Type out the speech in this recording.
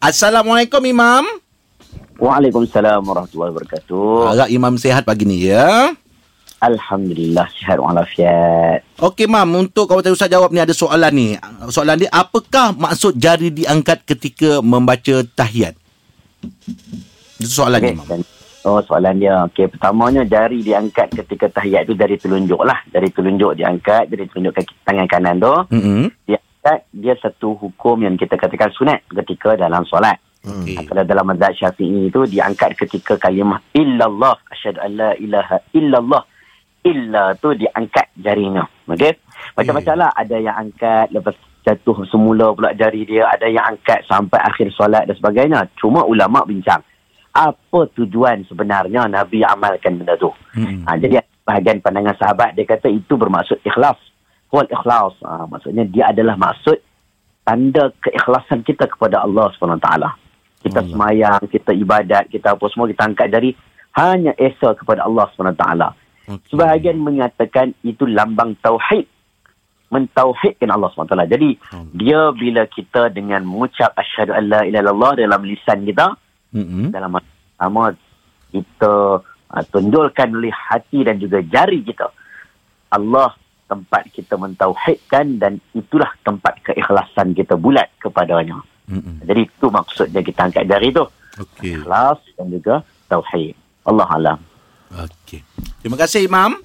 Assalamualaikum Imam. Waalaikumsalam warahmatullahi wabarakatuh. Harap Imam sihat pagi ni ya. Alhamdulillah sihat walafiat. Okey Mam, untuk kawan Ustaz jawab ni ada soalan ni. Soalan dia, apakah maksud jari diangkat ketika membaca tahiyat? Itu soalan okay. Okey. ni Mam. dan- Oh soalan dia. Okey, pertamanya jari diangkat ketika tahiyat tu dari telunjuk lah. Dari telunjuk diangkat, dari telunjuk kaki tangan kanan tu. Hmm. Diangkat, dia satu hukum yang kita katakan sunat ketika dalam solat. Okey. Kalau dalam mazhab syafi'i itu diangkat ketika kalimah illallah. Asyhadu an la ilaha illallah. Illa tu diangkat jarinya. Okey? Macam-macam lah. Ada yang angkat lepas jatuh semula pula jari dia. Ada yang angkat sampai akhir solat dan sebagainya. Cuma ulama bincang. Apa tujuan sebenarnya Nabi amalkan benda tu? Hmm. Ha, jadi bahagian pandangan sahabat dia kata itu bermaksud ikhlas. Wal ikhlas. Ha, maksudnya dia adalah maksud tanda keikhlasan kita kepada Allah SWT. Kita Allah. semayang, kita ibadat, kita apa semua kita angkat jari hanya esa kepada Allah SWT. Okey. Sebahagian mengatakan itu lambang tauhid. Mentauhidkan Allah SWT. Jadi Hmm. dia bila kita dengan mengucap asyhadu an la ilaha illallah dalam lisan kita, Hmm. dalam sama kita uh, tunjulkan oleh hati dan juga jari kita Allah tempat kita mentauhidkan dan itulah tempat keikhlasan kita bulat kepadanya. Hmm. Jadi itu maksudnya kita angkat jari tu. Okey. Ikhlas dan juga tauhid. Allah alam. Okey. Terima kasih Imam.